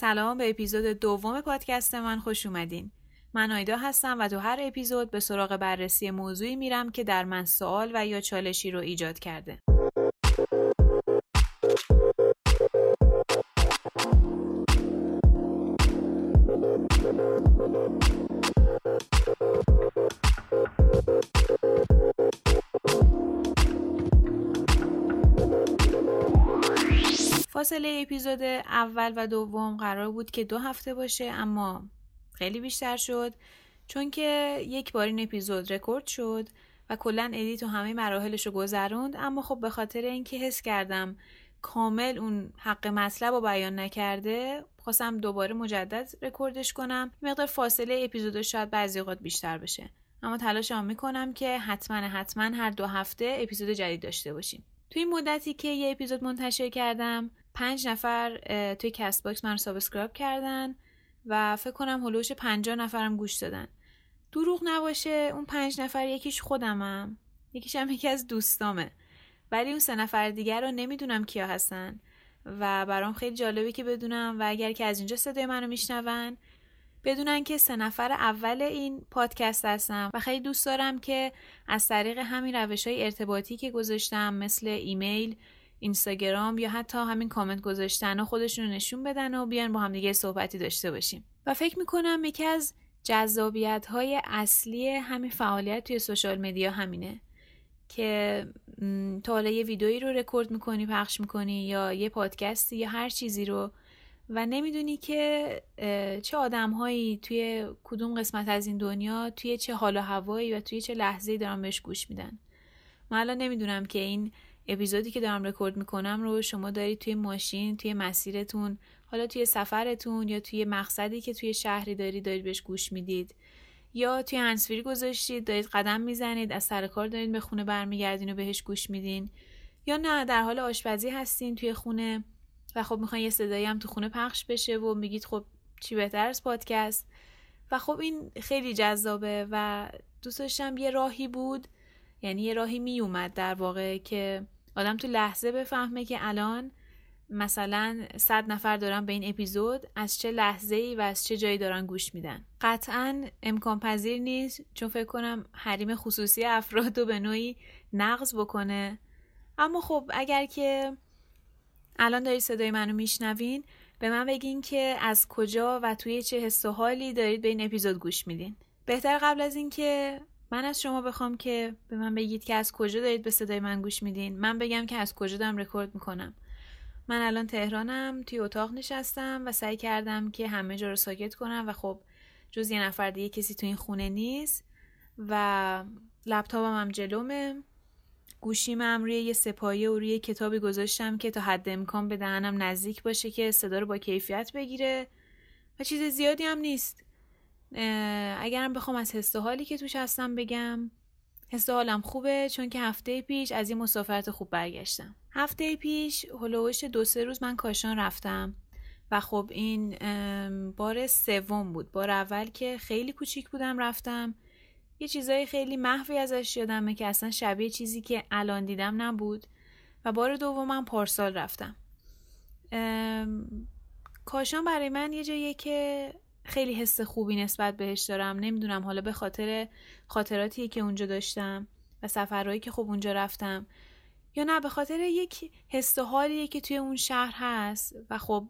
سلام به اپیزود دوم پادکست من خوش اومدین. من آیدا هستم و تو هر اپیزود به سراغ بررسی موضوعی میرم که در من سوال و یا چالشی رو ایجاد کرده. فاصله اپیزود اول و دوم قرار بود که دو هفته باشه اما خیلی بیشتر شد چون که یک بار این اپیزود رکورد شد و کلا edit و همه مراحلش رو گذروند. اما خب به خاطر اینکه حس کردم کامل اون حق مطلب رو بیان نکرده خواستم دوباره مجدد رکوردش کنم. مقدار فاصله اپیزود شاید بعضی اوقات بیشتر بشه. اما تلاشم می‌کنم که حتما حتما هر دو هفته اپیزود جدید داشته باشیم. توی این مدتی که یه اپیزود منتشر کردم پنج نفر توی Castbox من رو subscribe کردن و فکر کنم هلوش پنجاه نفرم گوش دادن. دروغ نباشه اون پنج نفر یکیش خودمم یکیش هم یکی از دوستامه. ولی اون سه نفر دیگر رو نمی‌دونم کیا هستن و برام خیلی جالبه که بدونم و اگر که از اینجا صدای منو میشنون بدونن که سه نفر اول این پادکست هستم و خیلی دوست دارم که از طریق همین روش های ارتباطی که گذاشتم مثل ایمیل اینستاگرام یا حتی همین کامنت گذاشتن و خودشون رو نشون بدن و بیان با هم دیگه صحبتی داشته باشیم. و فکر می‌کنم یکی از جذابیت های اصلی همین فعالیت توی social media همینه که تا یه ویدئویی رو رکورد می‌کنی پخش می‌کنی یا یه پادکستی یا هر چیزی رو و نمی‌دونی که چه آدمهایی توی کدوم قسمت از این دنیا توی چه حال و هوایی و توی چه لحظه‌ای دارن بهش گوش میدن. من الان نمی‌دونم که این اپیزودی که دارم رکورد می‌کنم رو شما دارید توی ماشین توی مسیرتون حالا توی سفرتون یا توی مقصدی که توی شهری دارید دارید بهش گوش می‌دید. یا توی هنسفری گذاشتید دارید قدم می‌زنید از سر کار دارید به خونه برمیگردین و بهش گوش میدین. یا نه در حال آشپزی هستین توی خونه و خب می‌خواین یه صدایی هم تو خونه پخش بشه و میگید خب چی بهتر از پادکست. و خب این خیلی جذابه و دوست داشتم یه راهی بود یعنی یه راهی میومد در واقع که آدم تو لحظه بفهمه که الان مثلا صد نفر دارن به این اپیزود از چه لحظه ای و از چه جایی دارن گوش میدن. قطعا امکان پذیر نیست چون فکر کنم حریم خصوصی افراد رو به نوعی نقض بکنه. اما خب اگر که الان دارید صدای منو میشنوین به من بگین که از کجا و توی چه حس و حالی دارید به این اپیزود گوش میدین. بهتر قبل از اینکه من از شما بخوام که به من بگید که از کجا دارید به صدای من گوش میدین. من بگم که از کجا دارم رکورد می‌کنم. من الان تهرانم توی اتاق نشستم و سعی کردم که همه جا رو ساکت کنم و خب جز یه نفر دیگه کسی تو این خونه نیست و لپتاپم هم جلومه. گوشیم هم روی یه سپایه و روی کتابی گذاشتم که تا حد امکان به دهنم نزدیک باشه که صدا رو با کیفیت بگیره. و چیز زیادی هم نیست. اگرم بخوام از حس حالی که توش هستم بگم حس حالم خوبه چون که هفته پیش از این مسافرت خوب برگشتم. هفته پیش هلوش دو سه روز من کاشان رفتم و خب این بار سوم بود. بار اول که خیلی کوچیک بودم رفتم. یه چیزای خیلی محوی ازش یادمه که اصلا شبیه چیزی که الان دیدم نبود. و بار دومم پارسال رفتم. کاشان برای من یه جاییه که خیلی حس خوبی نسبت بهش دارم. نمی‌دونم حالا به خاطر خاطراتی که اونجا داشتم و سفرهایی که خب اونجا رفتم. یا نه به خاطر یک حس و حالیه که توی اون شهر هست و خب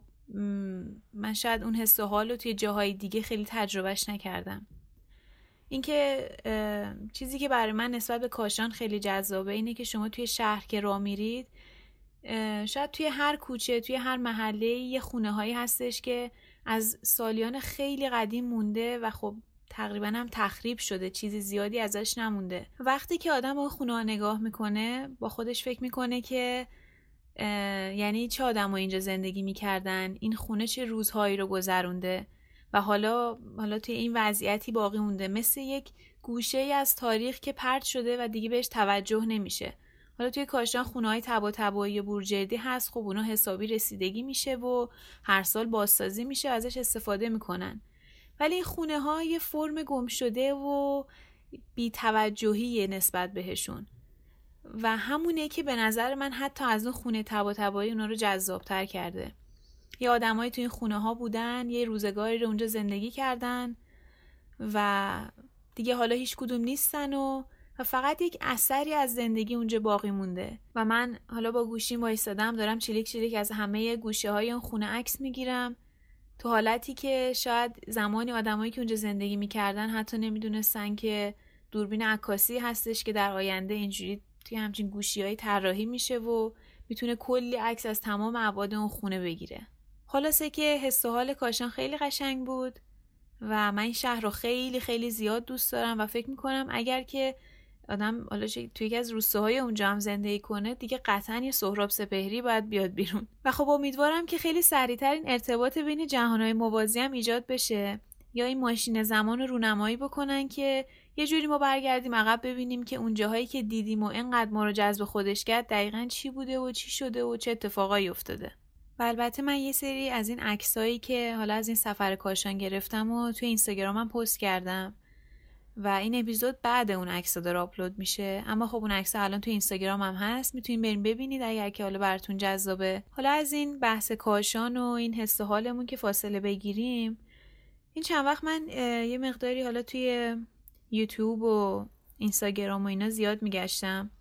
من شاید اون حس و حال رو توی جاهای دیگه خیلی تجربهش نکردم. اینکه چیزی که برای من نسبت به کاشان خیلی جذابه اینه که شما توی شهر که راه میرید شاید توی هر کوچه توی هر محله یه خونه هایی هستش که از سالیان خیلی قدیم مونده و خب تقریبا هم تخریب شده چیزی زیادی ازش نمونده. وقتی که آدم به خونه نگاه می‌کنه با خودش فکر می‌کنه که یعنی چه آدم ها اینجا زندگی می‌کردن؟ این خونه چه روزهایی رو گذرونده؟ و حالا حالا توی این وضعیتی باقی مونده. مثل یک گوشه ای از تاریخ که پرت شده و دیگه بهش توجه نمیشه. حالا توی کاشان خونه های تبا تبایی بورجردی هست خب اونا حسابی رسیدگی میشه و هر سال بازسازی میشه ازش استفاده می‌کنن. ولی این خونه ها یه فرم گم شده و بی توجهی نسبت بهشون. و همونه که به نظر من حتی از اون خونه تبا تبایی اونا رو جذابتر کرده. یه آدمایی تو این خونه ها بودن یه روزگاری رو اونجا زندگی کردن و دیگه حالا هیچ کدوم نیستن و و فقط یک اثری از زندگی اونجا باقی مونده. و من حالا با گوشیم وایستادم دارم چلیک چلیک از همه گوشه های اون خونه عکس می‌گیرم. تو حالتی که شاید زمانی آدمایی که اونجا زندگی می‌کردن حتی نمی‌دونستن که دوربین عکاسی هستش که در آینده اینجوری توی همچین گوشی های طراحی میشه و می‌تونه کلی عکس از تمام ابعاد اون خونه بگیره. خلاصه که حس و حال کاشان خیلی قشنگ بود و من این شهر رو خیلی خیلی زیاد دوست دارم و فکر می‌کنم اگر که آدم حالا توی یکی از روستاهای اونجا هم زندگی کنه دیگه قطعا یه سهراب سپهری باید بیاد بیرون. و خب امیدوارم که خیلی سریعتر این ارتباط بین جهانهای موازی هم ایجاد بشه یا این ماشین زمان رو رونمایی بکنن که یه جوری ما برگردیم عقب ببینیم که اون جاهایی که دیدیم و اینقدر ما رو جذب خودش کرد دقیقا چی بوده و چی شده و چه اتفاقایی افتاده. و البته من یه سری از این عکسایی که حالا از این سفر کاشان گرفتم و توی اینستاگرامم پست کردم. و این اپیزود بعد اون عکس داره آپلود میشه. اما خب اون عکس الان تو اینستاگرام هم هست. می‌تونین بریم ببینید اگر که حالا براتون جذابه. حالا از این بحث کاشان و این حس حالمون که فاصله بگیریم. این چند وقت من یه مقداری حالا توی یوتیوب و اینستاگرام و اینا زیاد میگشتم.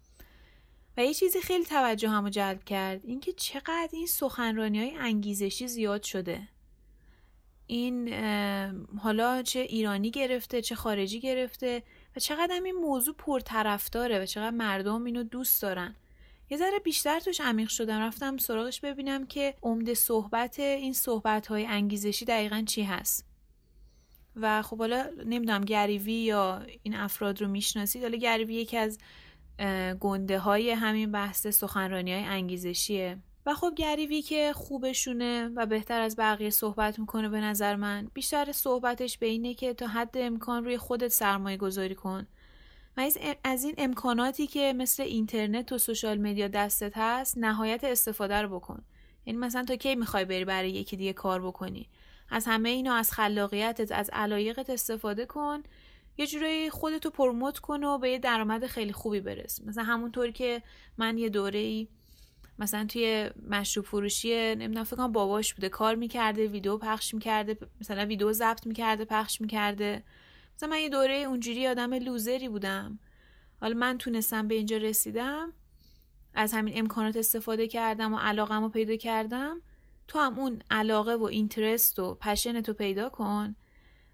و یه چیزی خیلی توجه همو جلب کرد. اینکه چقدر این سخنرانی های انگیزشی زیاد شده. این حالا چه ایرانی گرفته چه خارجی گرفته و چقدر این موضوع پرطرفداره و چقدر مردم اینو دوست دارن. یه ذره بیشتر توش عمیق شدم. رفتم سراغش ببینم که عمده صحبت این صحبت های انگیزشی دقیقا چی هست. و خب حالا نمی‌دونم گریوی یا این افراد رو می‌شناسید. حالا گریوی یکی از گنده های همین بحث سخنرانی های انگیزشیه. و خب گریوی که خوبشونه و بهتر از بقیه صحبت می‌کنه به نظر من. بیشتر صحبتش به اینه که تا حد امکان روی خودت سرمایه گذاری کن. و از این امکاناتی که مثل اینترنت و سوشال مدیا دستت هست نهایت استفاده رو بکن. یعنی مثلا تا کی می‌خوای بری برای یکی دیگه کار بکنی؟ از همه اینا از خلاقیتت از علایقت استفاده کن. یه جورایی خودتو پروموت کن و به یه درآمد خیلی خوبی برس. مثلا همونطور که من یه دوره ای مثلا توی مشروب فروشی نمی‌دونم فکر کنم باباش بوده کار می‌کرده ویدیو پخش می‌کرده مثلا ویدیو ضبط می‌کرده پخش می‌کرده. مثلا من یه دوره اونجوری آدم لوزری بودم. حالا من تونستم به اینجا رسیدم از همین امکانات استفاده کردم و علاقم رو پیدا کردم. تو هم اون علاقه و اینترست و پشن تو پیدا کن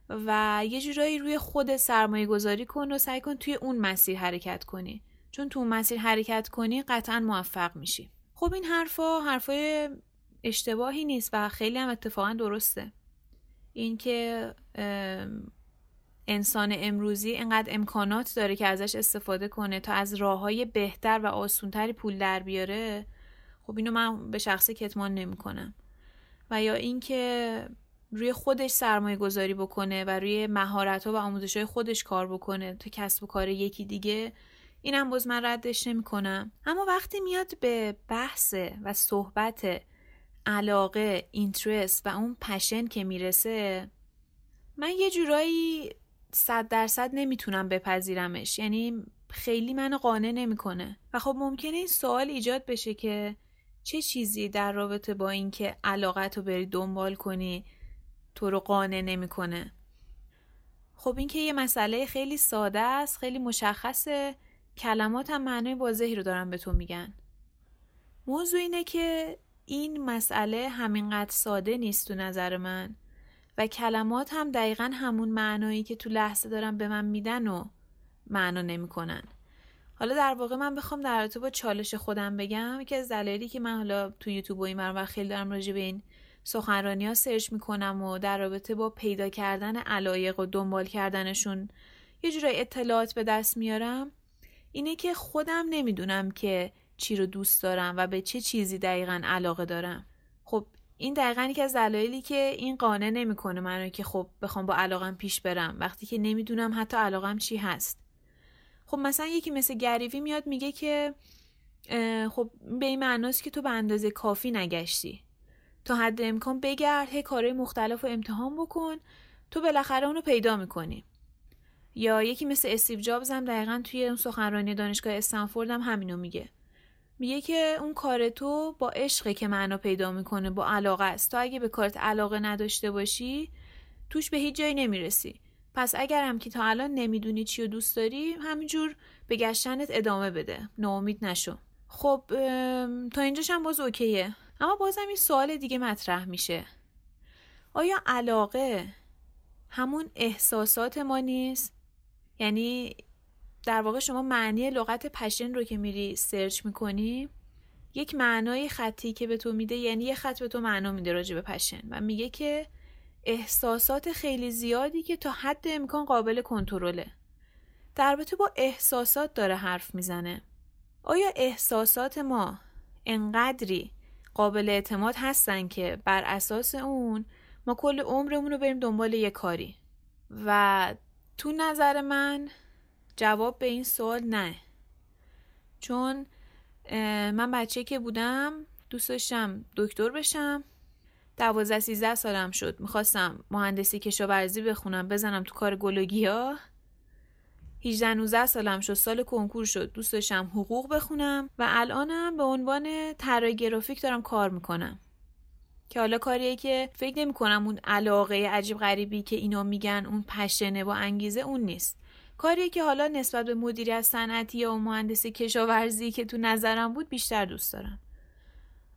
و یه جورایی روی خود سرمایه گذاری کن و سعی کن توی اون مسیر حرکت کنی. چون تو اون مسیر حرکت کنی قطعا موفق میشی. خب این حرفا حرفای اشتباهی نیست و خیلی هم اتفاقا درسته. اینکه انسان امروزی اینقدر امکانات داره که ازش استفاده کنه تا از راه های بهتر و آسونتری پول در بیاره خب اینو من به شخصه کتمان نمی‌کنم. و یا اینکه روی خودش سرمایه گذاری بکنه و روی مهارت ها و آموزش های خودش کار بکنه تا کسب و کار یکی دیگه اینم باز من ردش نمی کنم اما وقتی میاد به بحث و صحبت علاقه اینترست و اون پشن که می‌رسه من یه جورایی صد درصد نمی‌تونم بپذیرمش. یعنی خیلی منو قانع نمی‌کنه. و خب ممکنه این سوال ایجاد بشه که چه چیزی در رابطه با اینکه علاقت رو بری دنبال کنی تو رو قانع نمی‌کنه؟ خب این که یه مسئله خیلی ساده است خیلی مشخصه. کلمات هم معنای واضحی رو دارن به تو میگن. موضوع اینه که این مسئله همینقدر ساده نیست تو نظر من و کلمات هم دقیقا همون معنایی که تو لحظه دارن به من میدن و معنا نمی‌کنن. حالا در واقع من بخوام در رابطه با چالش خودم بگم که از دلایلی که من حالا تو یوتیوب و این و خیلی دارم راجع به این سخنرانی ها سرچ می‌کنم و در رابطه با پیدا کردن علایق و دنبال کردنشون یه جورای اطلاعات به دست میارم. اینه که خودم نمی‌دونم که چی رو دوست دارم و به چه چیزی دقیقا علاقه دارم. خب این دقیقا که از دلایلی که این قانع نمی‌کنه منو که خب بخوام با علاقم پیش برم وقتی که نمی‌دونم حتی علاقم چی هست. خب مثلا یکی مثل گریوی میاد میگه که خب به این معناست که تو به اندازه کافی نگشتی. تا حد امکان بگرد هی کارهای مختلف رو امتحان بکن تو بالاخره اونو پیدا می‌کنی. یا یکی مثل استیو جابز هم دقیقا توی اون سخنرانی دانشگاه استنفورد هم همینو میگه. میگه که اون کار تو با عشقه که معنا پیدا می‌کنه با علاقه است. تو اگه به کارت علاقه نداشته باشی توش به هیچ جایی نمی‌رسی. پس اگر هم که تا الان نمی‌دونی چی رو دوست داری همینجور به گشتنت ادامه بده. ناامید نشو. خب تا اینجاش هم باز اوکیه. اما بازم این سوال دیگه مطرح میشه. آیا علاقه همون احساسات ما نیست؟ یعنی در واقع شما معنی لغت پشن رو که میری سرچ می‌کنی یک معنای خطی که به تو میده یعنی یه خط به تو معنا میده راجع به پشن و میگه که احساسات خیلی زیادی که تا حد امکان قابل کنترله. در با احساسات داره حرف می‌زنه. آیا احساسات ما انقدری قابل اعتماد هستن که بر اساس اون ما کل عمرمون رو بریم دنبال یه کاری؟ و تو نظر من جواب به این سوال نه. چون من بچه که بودم دوست داشتم دکتر بشم. دوازده سیزده سالم شد. می‌خواستم مهندسی کشاورزی بخونم بزنم تو کار گلوگی ها 18 19 سالم شد. سال کنکور شد. دوست داشتم حقوق بخونم و الانم به عنوان طراح گرافیک دارم کار می‌کنم. که حالا کاریه که فکر نمی کنم اون علاقه عجیب غریبی که اینا میگن اون پشنه و انگیزه اون نیست. کاریه که حالا نسبت به مدیریت صنعتی یا مهندسی کشاورزی که تو نظرم بود بیشتر دوست دارم.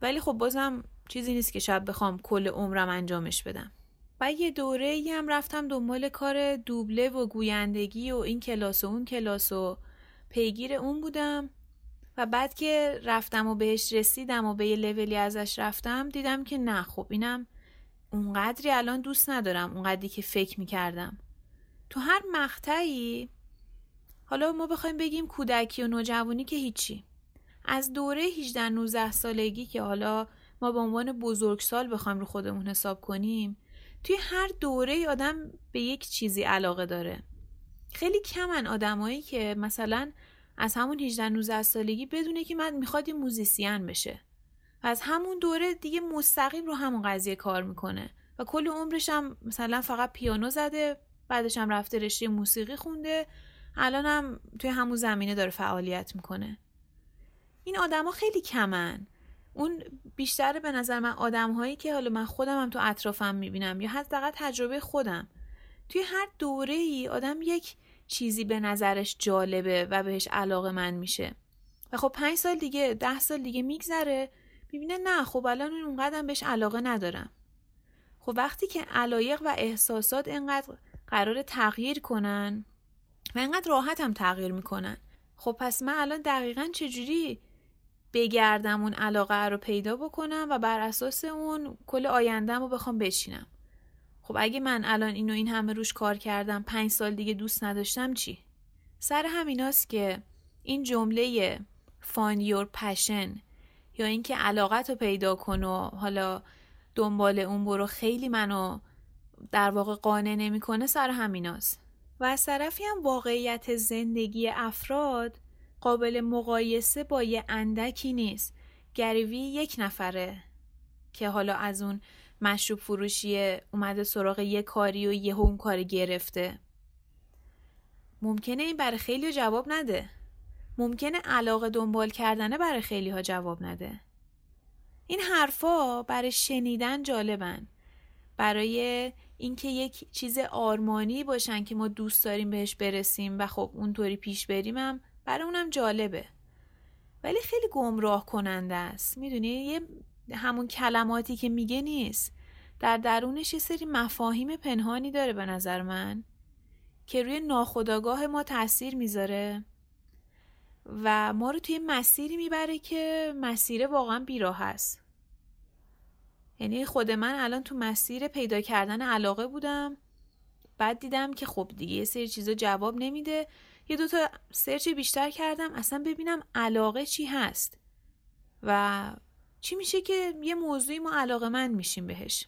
ولی خب بازم چیزی نیست که شب بخوام کل عمرم انجامش بدم. و یه دوره ای هم رفتم دنبال کار دوبله و گویندگی و این کلاس و اون کلاس و پیگیر اون بودم. و بعد که رفتم و بهش رسیدم و به یه لولی ازش رفتم دیدم که نه. خب اینم اونقدری الان دوست ندارم اونقدری که فکر می‌کردم. تو هر مقطعی حالا ما بخوایم بگیم کودکی و نوجوانی که هیچی. از دوره 18 19 سالگی که حالا ما به عنوان بزرگسال بخوایم رو خودمون حساب کنیم توی هر دوره آدم به یک چیزی علاقه داره. خیلی کمن آدمایی که مثلا از همون 18 19 سالگی بدونه که من می‌خواد یه موزیسین بشه. و از همون دوره دیگه مستقیم رو همون قضیه کار می‌کنه. و کل عمرش هم مثلا فقط پیانو زده بعدش هم رفته رشته موسیقی خونده. الان هم توی همون زمینه داره فعالیت می‌کنه. این آدما خیلی کمن. اون بیشتر به نظر من آدم هایی که حالا من خودم هم تو اطرافم می‌بینم یا حداقل تجربه خودم. توی هر دوره ای آدم یک چیزی به نظرش جالبه و بهش علاقه من میشه. و خب پنج سال دیگه ده سال دیگه میگذره می‌بینه نه خب الان اونقدر بهش علاقه ندارم. خب وقتی که علایق و احساسات اینقدر قرار تغییر کنن و اینقدر راحت هم تغییر می‌کنن خب پس من الان دقیقا چجوری بگردم اون علاقه رو پیدا بکنم و بر اساس اون کل آیندم رو بخوام بچینم؟ خب اگه من الان اینو این همه روش کار کردم پنج سال دیگه دوست نداشتم چی؟ سر همیناست که این جمله find your passion یا اینکه علاقت رو پیدا کن و حالا دنبال اون برو خیلی منو در واقع قانع نمی‌کنه سر همیناست و از طرفی هم واقعیت زندگی افراد قابل مقایسه با یه اندکی نیست گریوی یک نفره که حالا از اون مشروب فروشی اومده سراغ یه کاری و یه اون کاری گرفته. ممکنه این برای خیلی جواب نده. ممکنه علاقه دنبال کردنه برای خیلی ها جواب نده. این حرفا برای شنیدن جالبن. برای اینکه یک چیز آرمانی باشن که ما دوست داریم بهش برسیم و خب اونطوری پیش بریم هم برای اونم جالبه. ولی خیلی گمراه کننده است. می‌دونی؟ یه همون کلماتی که میگه نیست. در درونش یه سری مفاهیم پنهانی داره به نظر من که روی ناخداگاه ما تاثیر می‌ذاره و ما رو توی مسیری می‌بره که مسیر واقعا بیراه هست یعنی خود من الان تو مسیر پیدا کردن علاقه بودم بعد دیدم که خب دیگه یه سری چیزا جواب نمیده. یه دوتا سرچ بیشتر کردم اصلا ببینم علاقه چی هست و چی میشه که یه موضوعی ما علاقه من میشیم بهش؟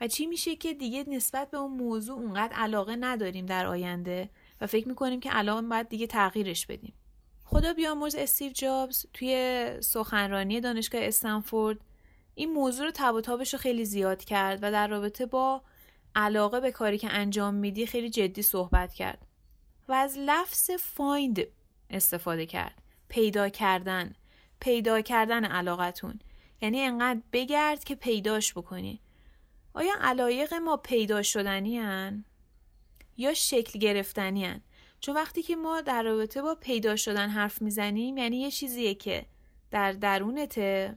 و چی میشه که دیگه نسبت به اون موضوع اونقدر علاقه نداریم در آینده و فکر می‌کنیم که الان باید دیگه تغییرش بدیم؟ خدا بیامرز استیو جابز توی سخنرانی دانشگاه استنفورد این موضوع رو تب و تابش رو خیلی زیاد کرد و در رابطه با علاقه به کاری که انجام میدی خیلی جدی صحبت کرد و از لفظ فایند استفاده کرد پیدا کردن. پیدا کردن علاقتون یعنی انقدر بگرد که پیداش بکنی آیا علایق ما پیدا شدنی هن؟ یا شکل گرفتنی هن؟ چون وقتی که ما در رابطه با پیدا شدن حرف می‌زنیم یعنی یه چیزیه که در درونته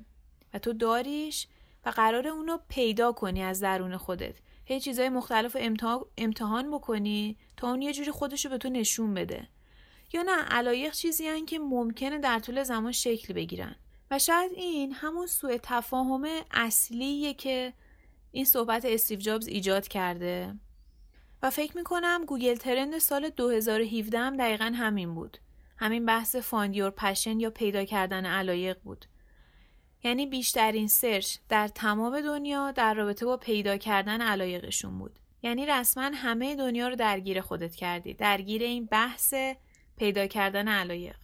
و تو داریش و قرار اونو پیدا کنی از درون خودت هی چیزای مختلف امتحان بکنی تا اون یه جوری خودشو به تو نشون بده یا نه علایق چیزی هن که ممکنه در طول زمان شکل بگیرن. و شاید این همون سوء تفاهم اصلیه که این صحبت استیو جابز ایجاد کرده. و فکر می‌کنم گوگل trend سال 2017 هم دقیقا همین بود. همین بحث find your passion یا پیدا کردن علایق بود. یعنی بیشترین search در تمام دنیا در رابطه با پیدا کردن علایقشون بود. یعنی رسما همه دنیا رو درگیر خودت کردی. درگیر این بحث پیدا کردن علایق.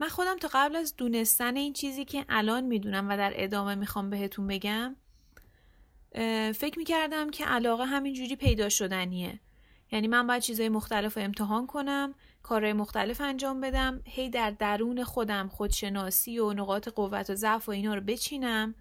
من خودم تا قبل از دونستن این چیزی که الان می‌دونم و در ادامه می‌خوام بهتون بگم فکر می‌کردم که علاقه همینجوری پیدا شدنیه. یعنی من باید چیزهای مختلف رو امتحان کنم کارهای مختلف انجام بدم هی در درون خودم خودشناسی و نقاط قوت و ضعف و اینا رو بچینم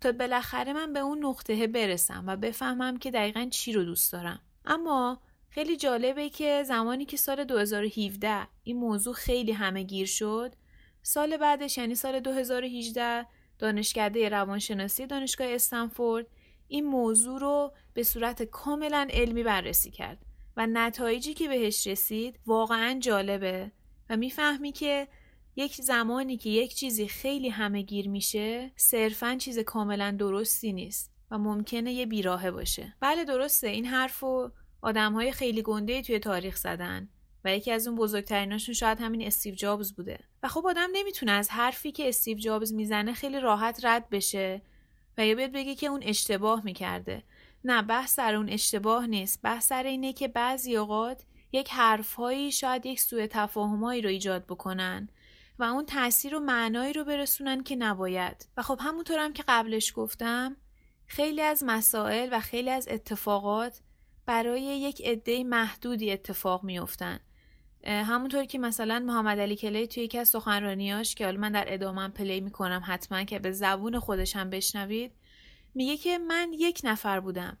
تا بالاخره من به اون نقطه برسم و بفهمم که دقیقا چی رو دوست دارم. اما خیلی جالبه که زمانی که سال 2017 این موضوع خیلی همه گیر شد سال بعدش یعنی سال 2018 دانشکده روانشناسی دانشگاه استنفورد این موضوع رو به صورت کاملا علمی بررسی کرد. و نتایجی که بهش رسید واقعا جالبه و می‌فهمی که یک زمانی که یک چیزی خیلی همه گیر میشه صرفا چیز کاملا درستی نیست و ممکنه یه بیراهه باشه. بله درسته. این حرف رو آدم های خیلی گنده توی تاریخ زدن و یکی از اون بزرگتریناشون شاید همین استیو جابز بوده. و خب آدم نمی‌تونه از حرفی که استیو جابز می‌زنه خیلی راحت رد بشه و یا بیاد بگه که اون اشتباه می‌کرده. نه بحث سر اون اشتباه نیست. بحث سر اینه که بعضی اوقات یک حرفهایی شاید یک سوء تفاهمایی رو ایجاد بکنن و اون تاثیر و معنایی رو برسونن که نباید. و خب همونطورم هم که قبلش گفتم خیلی از مسائل و خیلی از اتفاقات برای یک عده محدودی اتفاق میافتن. همونطور که مثلا محمد علی کلی توی یکی از سخنرانیاش که حالا من در ادامه پلی می‌کنم حتما که به زبون خودش هم بشنوید میگه که من یک نفر بودم.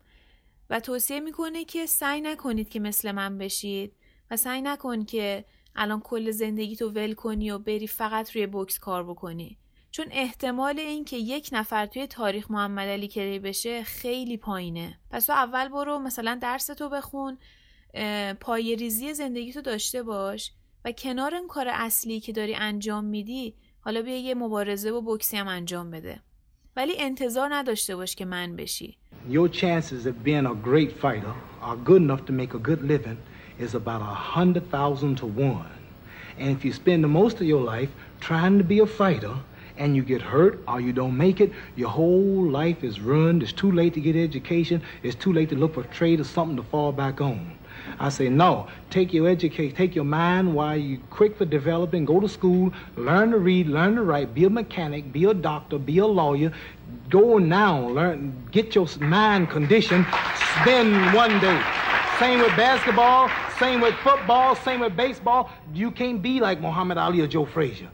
و توصیه می‌کنه که سعی نکنید که مثل من بشید و سعی نکن که الان کل زندگی تو ول کنی و بری فقط روی بوکس کار بکنی. چون احتمال این که یک نفر توی تاریخ محمد علی کری بشه خیلی پایینه. پس تو اول برو مثلا درس تو بخون پای ریزی زندگی تو داشته باش و کنار اون کار اصلی که داری انجام میدی حالا بیا یه مبارزه و بوکسی هم انجام بده. ولی انتظار نداشته باش که من بشی Your chances of being a great fighter are good enough to make a good living is about a hundred thousand to one. And if you spend the most of your life trying to be a fighter and you get hurt or you don't make it, your whole life is ruined. It's too late to get education. It's too late to look for a trade or something to fall back on. I say, no, take your education, take your mind while you quick for developing, go to school, learn to read, learn to write, be a mechanic, be a doctor, be a lawyer. Go now, learn, get your mind conditioned, spend one day. Same with basketball, same with football, same with baseball. You can't be like Muhammad Ali or Joe Frazier.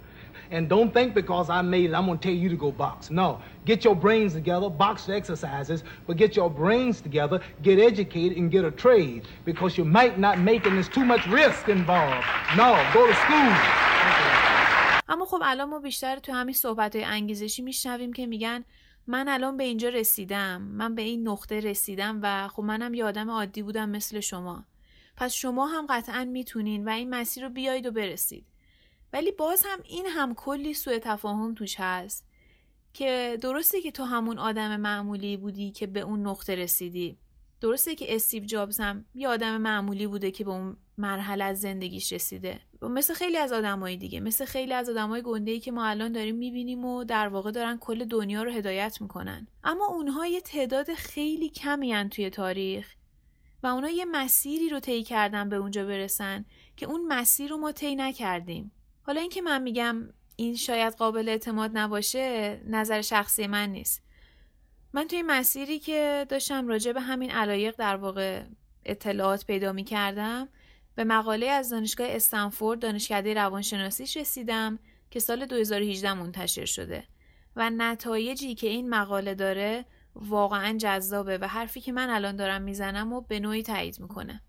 And don't think because I made it, I'm going to tell you to go box. No. Get your brains together, box the exercises, but get your brains together, get educated, and get a trade because you might not make it and there's too much risk involved. No. Go to school. اما خب الان ما بیشتر تو همین صحبت های انگیزشی میشنویم که میگن من الان به اینجا رسیدم من به این نقطه رسیدم و خب منم یه آدم عادی بودم مثل شما پس شما هم قطعا می‌تونین و این مسیر رو بیایید و برسید ولی باز هم این هم کلی سوء تفاهم توش هست که درسته که تو همون آدم معمولی بودی که به اون نقطه رسیدی. درسته که استیو جابز هم یه آدم معمولی بوده که به اون مرحله از زندگیش رسیده. مثل خیلی از آدمای دیگه مثل خیلی از آدمای گنده ای که ما الان داریم می‌بینیم و در واقع دارن کل دنیا رو هدایت می‌کنن. اما اونها یه تعداد خیلی کمی توی تاریخ و اونها یه مسیری رو طی کردن به اونجا برسن که اون مسیر رو ما طی نکردیم. حالا اینکه من میگم این شاید قابل اعتماد نباشه نظر شخصی من نیست. من توی مسیری که داشتم راجع به همین علایق در واقع اطلاعات پیدا می کردم به مقاله از دانشگاه استنفورد دانشکده روانشناسیش رسیدم که سال 2018 منتشر شده و نتایجی که این مقاله داره واقعا جذابه و حرفی که من الان دارم می‌زنم و به نوعی تایید می‌کنه.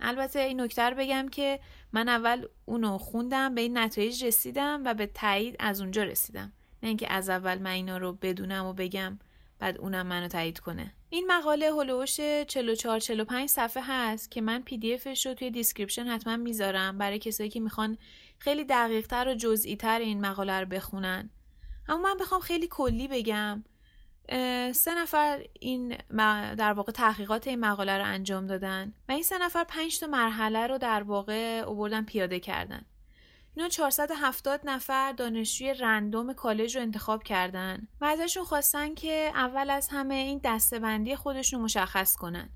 البته این نکته بگم که من اول اونو خوندم به این نتایج رسیدم و به تایید از اونجا رسیدم. نه اینکه از اول من اینا رو بدونم و بگم بعد اونم منو تایید کنه. این مقاله هلوش 44 45 صفحه هست که من PDF ش رو توی description حتما می‌ذارم برای کسایی که می‌خوان خیلی دقیق تر و جزئی تر این مقاله رو بخونن. اما من بخوام خیلی کلی بگم. سه نفر این در واقع تحقیقات این مقاله رو انجام دادن و این سه نفر پنج تا مرحله رو در واقع اووردن پیاده کردن. اینا 470 نفر دانشجوی رندوم کالج رو انتخاب کردن و ازشون خواستن که اول از همه این دستبندی خودشون مشخص کنن.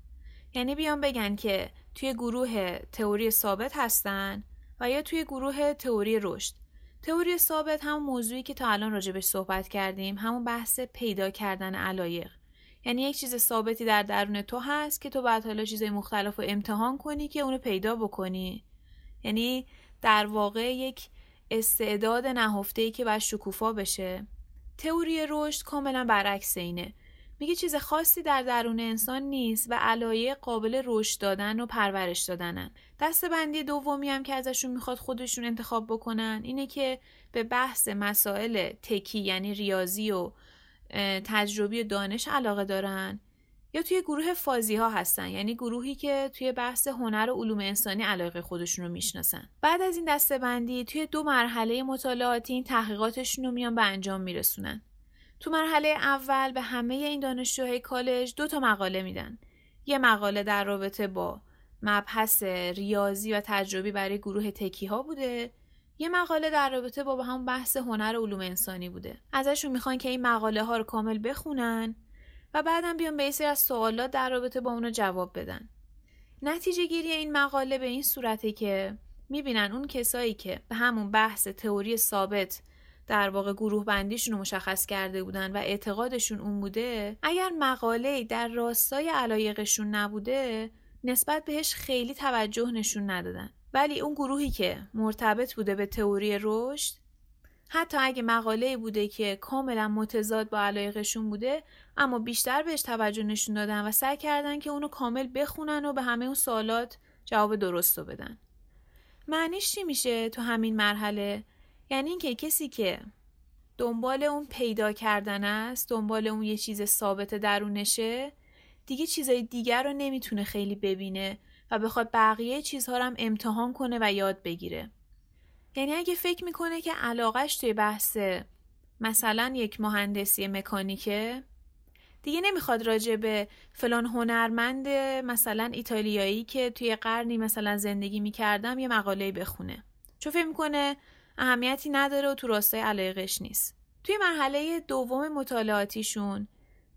یعنی بیان بگن که توی گروه تئوری ثابت هستن و یا توی گروه تئوری رشد. تئوری ثابت همون موضوعی که تا الان راجبش صحبت کردیم همون بحث پیدا کردن علایق. یعنی یک چیز ثابتی در درون تو هست که تو بعد حالا چیزای مختلف رو امتحان کنی که اونو پیدا بکنی. یعنی در واقع یک استعداد نهفته ای که باید شکوفا بشه. تئوری رشد کاملا برعکس اینه. میگه چیز خاصی در درون انسان نیست و علایه قابل رشد دادن و پرورش دادنن. دست بندی دومی هم که ازشون می‌خواد خودشون انتخاب بکنن اینه که به بحث مسائل تکی یعنی ریاضی و تجربی و دانش علاقه دارن یا توی گروه فازی ها هستن. یعنی گروهی که توی بحث هنر و علوم انسانی علاقه خودشون رو می‌شناسن. بعد از این دسته بندی توی دو مرحله مطالعاتی این تحقیقاتشون رو میان به انجام میرسونن. تو مرحله اول به همه این دانشجوهای کالج دو تا مقاله میدن. یه مقاله در رابطه با مبحث ریاضی و تجربی برای گروه تکی ها بوده. یه مقاله در رابطه با همون بحث هنر و علوم انسانی بوده. ازشون می‌خوان که این مقاله ها رو کامل بخونن و بعدم بیان به سری از سوالات در رابطه با اونو جواب بدن. نتیجه گیری این مقاله به این صورته که می‌بینن اون کسایی که به همون بحث تئوری ثابت در واقع گروه بندیشون رو مشخص کرده بودن و اعتقادشون اون بوده اگر مقاله در راستای علایقشون نبوده نسبت بهش خیلی توجه نشون ندادن. ولی اون گروهی که مرتبط بوده به تئوری رشد حتی اگه مقاله بوده که کاملا متضاد با علایقشون بوده اما بیشتر بهش توجه نشون دادن و سعی کردن که اونو کامل بخونن و به همه اون سوالات جواب درست رو بدن. معنیش چی میشه تو همین مرحله؟ یعنی اینکه کسی که دنبال اون پیدا کردن است دنبال اون یه چیز ثابت درونشه دیگه چیزای دیگر رو نمی‌تونه خیلی ببینه و بخواد بقیه چیزها رو هم امتحان کنه و یاد بگیره. یعنی اگه فکر می‌کنه که علاقش توی بحث مثلا یک مهندسی مکانیکه دیگه نمی‌خواد راجع به فلان هنرمند مثلا ایتالیایی که توی قرنی مثلا زندگی می‌کردم یه مقاله بخونه. چون فکر می‌کنه اهمیتی نداره و تو راستای علایقش نیست. توی مرحله دوم مطالعاتیشون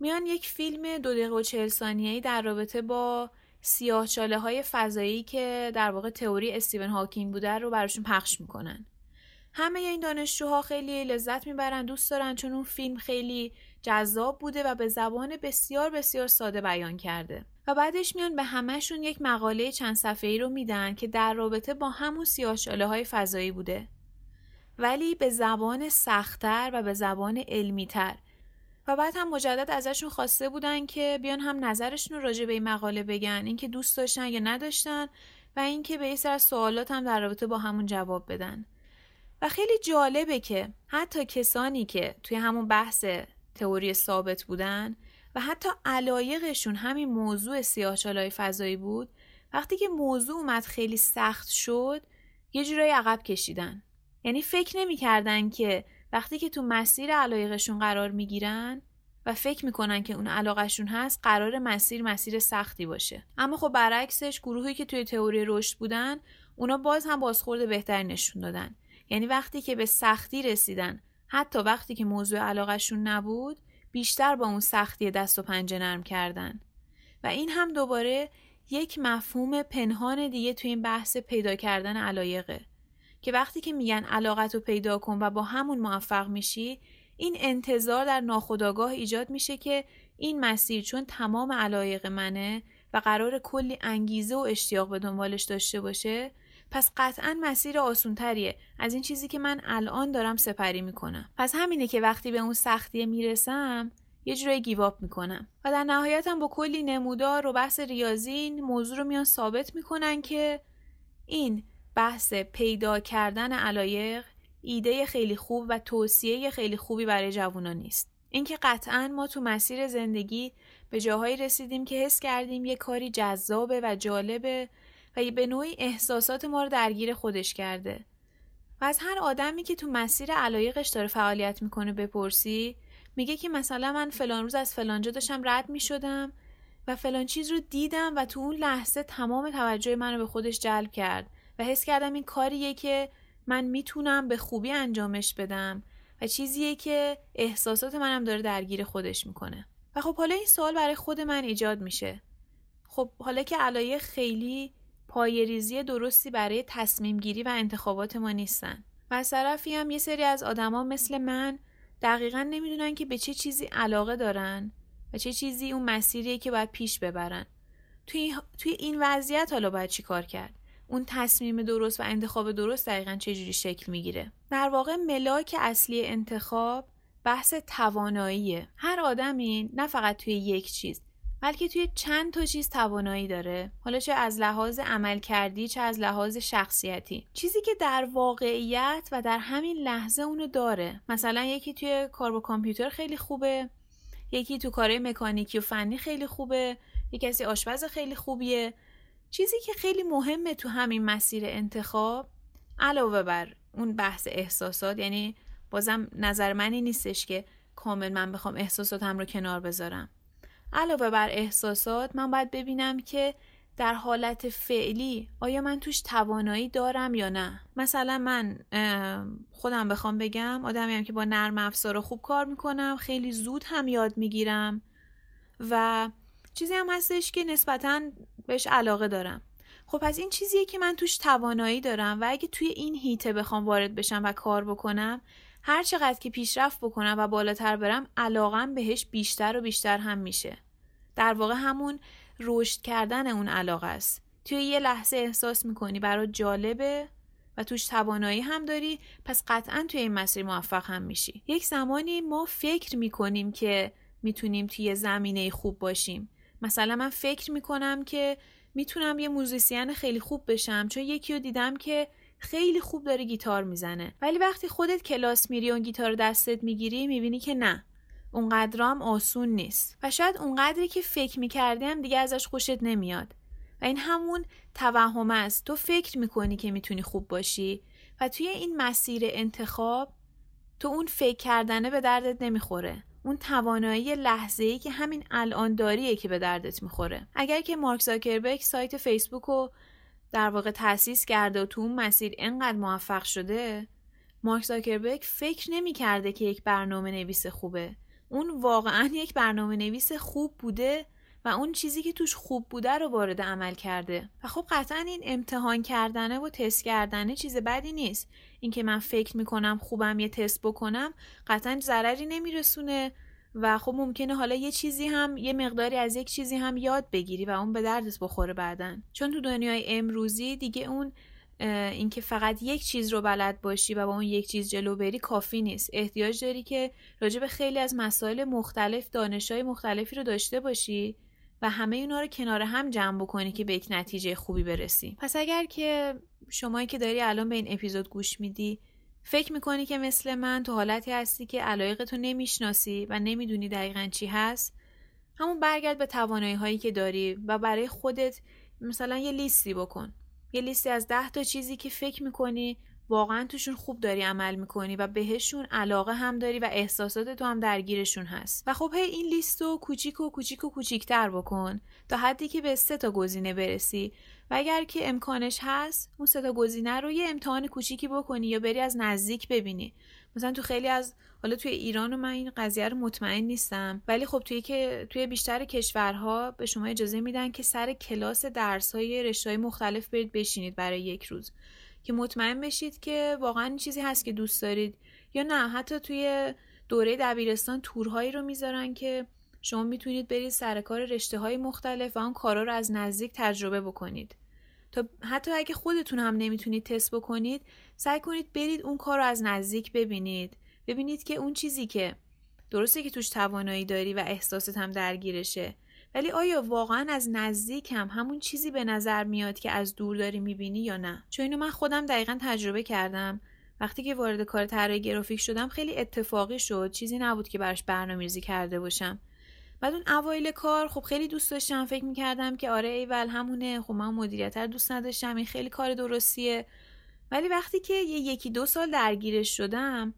میان یک فیلم دو دقیقه و چهل ثانیه‌ای در رابطه با سیاه چاله های فضایی که در واقع تئوری استیون هاکینگ بوده رو براشون پخش می‌کنن. همه این دانشجوها خیلی لذت می‌برن دوست دارن چون اون فیلم خیلی جذاب بوده و به زبان بسیار بسیار ساده بیان کرده. و بعدش میان به همهشون یک مقاله چند صفحه ای رو میدن که در رابطه با همون سیاهچاله های فضایی بوده. ولی به زبان سختتر و به زبان علمیتر. و بعد هم مجدد ازشون خواسته بودن که بیان هم نظرشون راجع به این مقاله بگن اینکه دوست داشتن یا نداشتن و اینکه به یه سر سوالات هم در رابطه با همون جواب بدن. و خیلی جالبه که حتی کسانی که توی همون بحث تئوری ثابت بودن و حتی علایقشون همین موضوع سیاهچالای فضایی بود وقتی که موضوع اومد خیلی سخت شد یه جورایی عقب کشیدن. یعنی فکر نمی‌کردن که وقتی که تو مسیر علایقشون قرار می‌گیرن و فکر می‌کنن که اون علاقشون هست قرار مسیر مسیر سختی باشه. اما خب برعکسش گروهی که توی تئوری رشد بودن اونا باز هم بازخورد بهتری نشون دادن. یعنی وقتی که به سختی رسیدن حتی وقتی که موضوع علاقشون نبود بیشتر با اون سختی دست و پنجه نرم کردن. و این هم دوباره یک مفهوم پنهان دیگه توی این بحث پیدا کردن علایقه. که وقتی که میگن علاقت رو پیدا کن و با همون موفق میشی این انتظار در ناخودآگاه ایجاد میشه که این مسیر چون تمام علایق منه و قرار کلی انگیزه و اشتیاق به دنبالش داشته باشه پس قطعا مسیر آسونتریه. از این چیزی که من الان دارم سپری می‌کنم. پس همینه که وقتی به اون سختیه می‌رسم یه جورایی گیواب می‌کنم. و در نهایتم با کلی نمودار و بحث ریاضی این موضوع رو میان ثابت می‌کنن که این بحث پیدا کردن علایق ایده خیلی خوب و توصیه خیلی خوبی برای جوونا نیست. اینکه قطعا ما تو مسیر زندگی به جاهایی رسیدیم که حس کردیم یه کاری جذابه و جالبه و به نوعی احساسات ما رو درگیر خودش کرده. و از هر آدمی که تو مسیر علایقش داره فعالیت می‌کنه بپرسی میگه که مثلا من فلان روز از فلانجا داشتم رد می‌شدم و فلان چیز رو دیدم و تو اون لحظه تمام توجه منو به خودش جلب کرد. و حس کردم این کاریه که من می‌تونم به خوبی انجامش بدم و چیزیه که احساسات منم داره درگیر خودش می‌کنه. و خب حالا این سوال برای خود من ایجاد میشه. خب حالا که علایه خیلی پایریزی درستی برای تصمیم گیری و انتخابات ما نیستن. و از طرفی هم یه سری از آدما مثل من دقیقا نمی‌دونن که به چه چیزی علاقه دارن و چه چیزی اون مسیریه که باید پیش ببرن. توی, توی این وضعیت حالا باید چی کار کرد؟ اون تصمیم درست و انتخاب درست دقیقا چجوری شکل می‌گیره. در واقع ملاک اصلی انتخاب بحث تواناییه. هر آدمی نه فقط توی یک چیز بلکه توی چند تا چیز توانایی داره. حالا چه از لحاظ عمل کردی چه از لحاظ شخصیتی. چیزی که در واقعیت و در همین لحظه اونو داره. مثلا یکی توی کار با کامپیوتر خیلی خوبه یکی تو کارهای مکانیکی و فنی خیلی خوبه یکی کسی آشپز خیلی خوبیه. چیزی که خیلی مهمه تو همین مسیر انتخاب علاوه بر اون بحث احساسات یعنی بازم نظر منی نیستش که کامل من بخوام احساساتم رو کنار بذارم. علاوه بر احساسات من باید ببینم که در حالت فعلی آیا من توش توانایی دارم یا نه. مثلا من خودم بخوام بگم آدمی هم که با نرم افزار خوب کار می‌کنم خیلی زود هم یاد می‌گیرم و چیزی هم هستش که نسبتا بهش علاقه دارم. خب پس این چیزیه که من توش توانایی دارم و اگه توی این هیته بخوام وارد بشم و کار بکنم هر چقدر که پیشرفت بکنم و بالاتر برم علاقم بهش بیشتر و بیشتر هم میشه. در واقع همون رشد کردن اون علاقه است. توی یه لحظه احساس می‌کنی برای جالبه و توش توانایی هم داری پس قطعا توی این مسیر موفق هم میشی. یک زمانی ما فکر می‌کنیم که می‌تونیم توی زمینه خوب باشیم. مثلا من فکر می‌کنم که می‌تونم یه موزیسین خیلی خوب بشم چون یکی رو دیدم که خیلی خوب داره گیتار می‌زنه. ولی وقتی خودت کلاس میری و گیتار دستت می‌گیری می‌بینی که نه اونقدرام آسون نیست. و شاید اونقدری که فکر می‌کردیم دیگه ازش خوشت نمیاد. و این همون توهم است. تو فکر می‌کنی که می‌تونی خوب باشی و توی این مسیر انتخاب تو اون فکر کردنه به دردت نمی‌خوره. اون توانایی لحظه ای که همین الان داریه که به دردت می‌خوره. اگر که مارک زاکربرگ سایت فیسبوک رو در واقع تأسیس کرده و تو اون مسیر انقدر موفق شده مارک زاکربرگ فکر نمی‌کرده که یک برنامه نویس خوبه. اون واقعا یک برنامه نویس خوب بوده و اون چیزی که توش خوب بوده رو وارد عمل کرده. و خب قطعا این امتحان کردنه و تست کردنه چیز بدی نیست. اینکه من فکر می‌کنم خوبم یه تست بکنم قطعا ضرری نمیرسونه. و خب ممکنه حالا یه چیزی هم یه مقداری از یک چیزی هم یاد بگیری و اون به دردت بخوره بعدن چون تو دنیای امروزی دیگه اون اینکه فقط یک چیز رو بلد باشی و با اون یک چیز جلو بری کافی نیست. احتیاج داری که راجع به خیلی از مسائل مختلف دانشهای مختلفی رو داشته باشی. و همه اونا رو کنار هم جمع بکنی که به یک نتیجه خوبی برسی. پس اگر که شمایی که داری الان به این اپیزود گوش میدی فکر می‌کنی که مثل من تو حالتی هستی که علایق تو نمی‌شناسی و نمی‌دونی دقیقا چی هست همون برگرد به توانایی هایی که داری و برای خودت مثلا یه لیستی بکن. یه لیستی از ده تا چیزی که فکر می‌کنی واقعا توشون خوب داری عمل می‌کنی و بهشون علاقه هم داری و احساسات تو هم درگیرشون هست. و خب هی این لیست رو کوچیک و کوچیک و کوچیکتر بکن تا حدی که به سه تا گزینه برسی. و اگر که امکانش هست اون سه تا گزینه رو یه امتحان کوچیکی بکنی یا بری از نزدیک ببینی. مثلا تو خیلی از حالا توی ایران و من این قضیه رو مطمئن نیستم ولی خب توی که توی بیشتر کشورها به شما اجازه میدن که سر کلاس درس های رشته مختلف برید بشینید برای یک روز. که مطمئن بشید که واقعا چیزی هست که دوست دارید. یا نه حتی توی دوره دبیرستان تورهایی رو می‌ذارن که شما می‌تونید برید سر کار رشته های مختلف و اون کارا رو از نزدیک تجربه بکنید. تا حتی اگه خودتون هم نمی‌تونید تست بکنید سعی کنید برید اون کار رو از نزدیک ببینید. ببینید که اون چیزی که درسته که توش توانایی داری و احساست هم درگیرشه. ولی آیا واقعا از نزدیک هم همون چیزی به نظر میاد که از دور داری می‌بینی یا نه؟ چون اینو من خودم دقیقا تجربه کردم. وقتی که وارد کار طراحی گرافیک شدم خیلی اتفاقی شد. چیزی نبود که براش برنامه‌ریزی کرده باشم. بعد اون اوایل کار خب خیلی دوست داشتم. فکر می‌کردم که آره ایول همونه. خب من مدیریت دوست نداشتم. این خیلی کار درستیه. ولی وقتی که یه یکی دو سال درگیرش شدم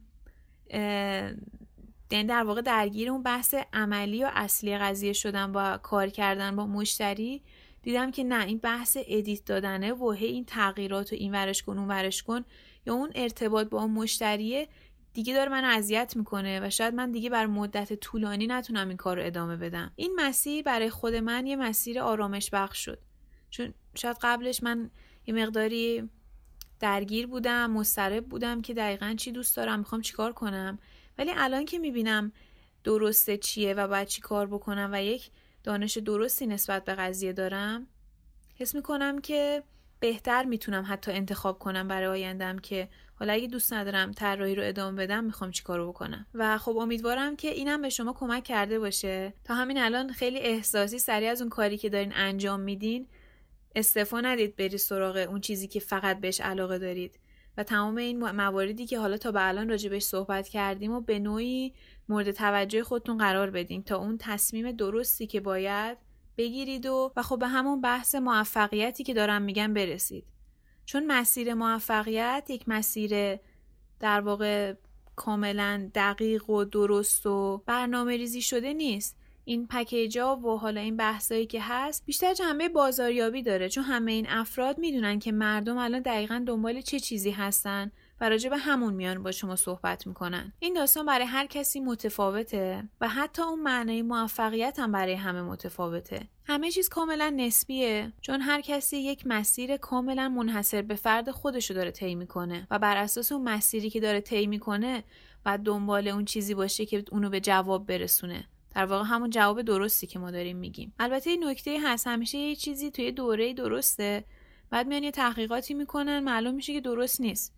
یعنی در واقع درگیر اون بحث عملی و اصلی قضیه شدم با کار کردن با مشتری دیدم که نه این بحث edit دادنه و هی این تغییرات و این ورش کن اون ورش کن یا اون ارتباط با اون مشتریه دیگه داره من اذیت می‌کنه و شاید من دیگه بر مدت طولانی نتونم این کار رو ادامه بدم. این مسیر برای خود من یه مسیر آرامش بخش شد. چون شاید قبلش من یه مقداری درگیر بودم مسترب بودم که دقیقا چی دوست دارم می‌خوام چیکار کنم. ولی الان که می‌بینم درسته چیه و باید چی کار بکنم و یک دانش درستی نسبت به قضیه دارم حس می‌کنم که بهتر می‌تونم حتی انتخاب کنم برای آیندم که حالا اگه دوست ندارم طراحی رو ادامه بدم می‌خوام چیکارو بکنم. و خب امیدوارم که اینم به شما کمک کرده باشه. تا همین الان خیلی احساسی سریع از اون کاری که دارین انجام میدین استفا ندید بری سراغ اون چیزی که فقط بهش علاقه دارید. و تمام این مواردی که حالا تا به الان راجبش صحبت کردیم و به نوعی مورد توجه خودتون قرار بدین تا اون تصمیم درستی که باید بگیرید و و خب به همون بحث موفقیتی که دارم میگم برسید. چون مسیر موفقیت یک مسیر در واقع کاملا دقیق و درست و برنامه ریزی شده نیست. این پکیجا و حالا این بحثایی که هست بیشتر جنبه بازاریابی داره چون همه این افراد می‌دونن که مردم الان دقیقا دنبال چه چیزی هستن و راجع به همون میان با شما صحبت می‌کنن. این داستان برای هر کسی متفاوته و حتی اون معنای موفقیت هم برای همه متفاوته. همه چیز کاملا نسبیه چون هر کسی یک مسیر کاملا منحصر به فرد خودشو داره طی می‌کنه و بر اساس اون مسیری که داره طی می‌کنه و دنبال اون چیزی باشه که اونو به جواب برسونه. در واقع همون جواب درستی که ما داریم میگیم. البته نکته هست همیشه یه چیزی توی دوره درسته. بعد میان یه تحقیقاتی می‌کنن معلوم میشه که درست نیست.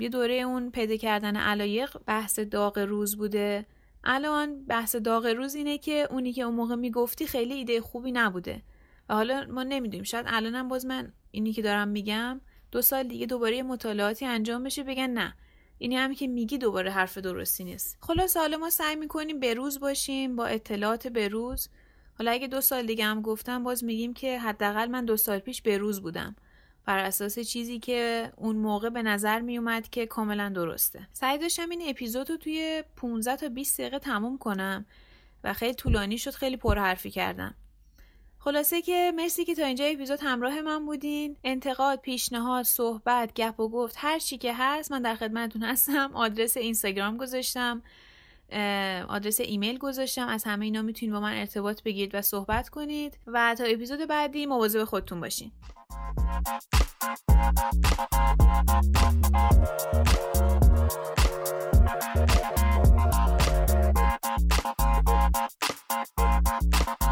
یه دوره اون پیدا کردن علایق بحث داغ روز بوده. الان بحث داغ روز اینه که اونی که اون موقع می‌گفتی خیلی ایده خوبی نبوده. و حالا ما نمی‌دونیم شاید الانم باز من اینی که دارم میگم دو سال دیگه دوباره مطالعاتی انجام بشه بگن نه. اینی هم که میگی دوباره حرف درستی نیست. خلاص حالا ما سعی می‌کنیم به روز باشیم با اطلاعات به روز. حالا اگه دو سال دیگه هم گفتم باز میگیم که حداقل من دو سال پیش به روز بودم. بر اساس چیزی که اون موقع به نظر می اومد که کاملا درسته. سعی داشتم این اپیزود رو توی 15 تا 20 دقیقه تموم کنم و خیلی طولانی شد خیلی پرحرفی کردم. خلاصه که مرسی که تا اینجا اپیزود همراه من بودین. انتقاد پیشنهاد صحبت گپ و گفت هر چی که هست من در خدمتتون هستم. آدرس اینستاگرام گذاشتم. آدرس ایمیل گذاشتم. از همه اینا می‌تونید با من ارتباط بگیرید و صحبت کنید. و تا اپیزود بعدی مواظب خودتون باشین. Thank you.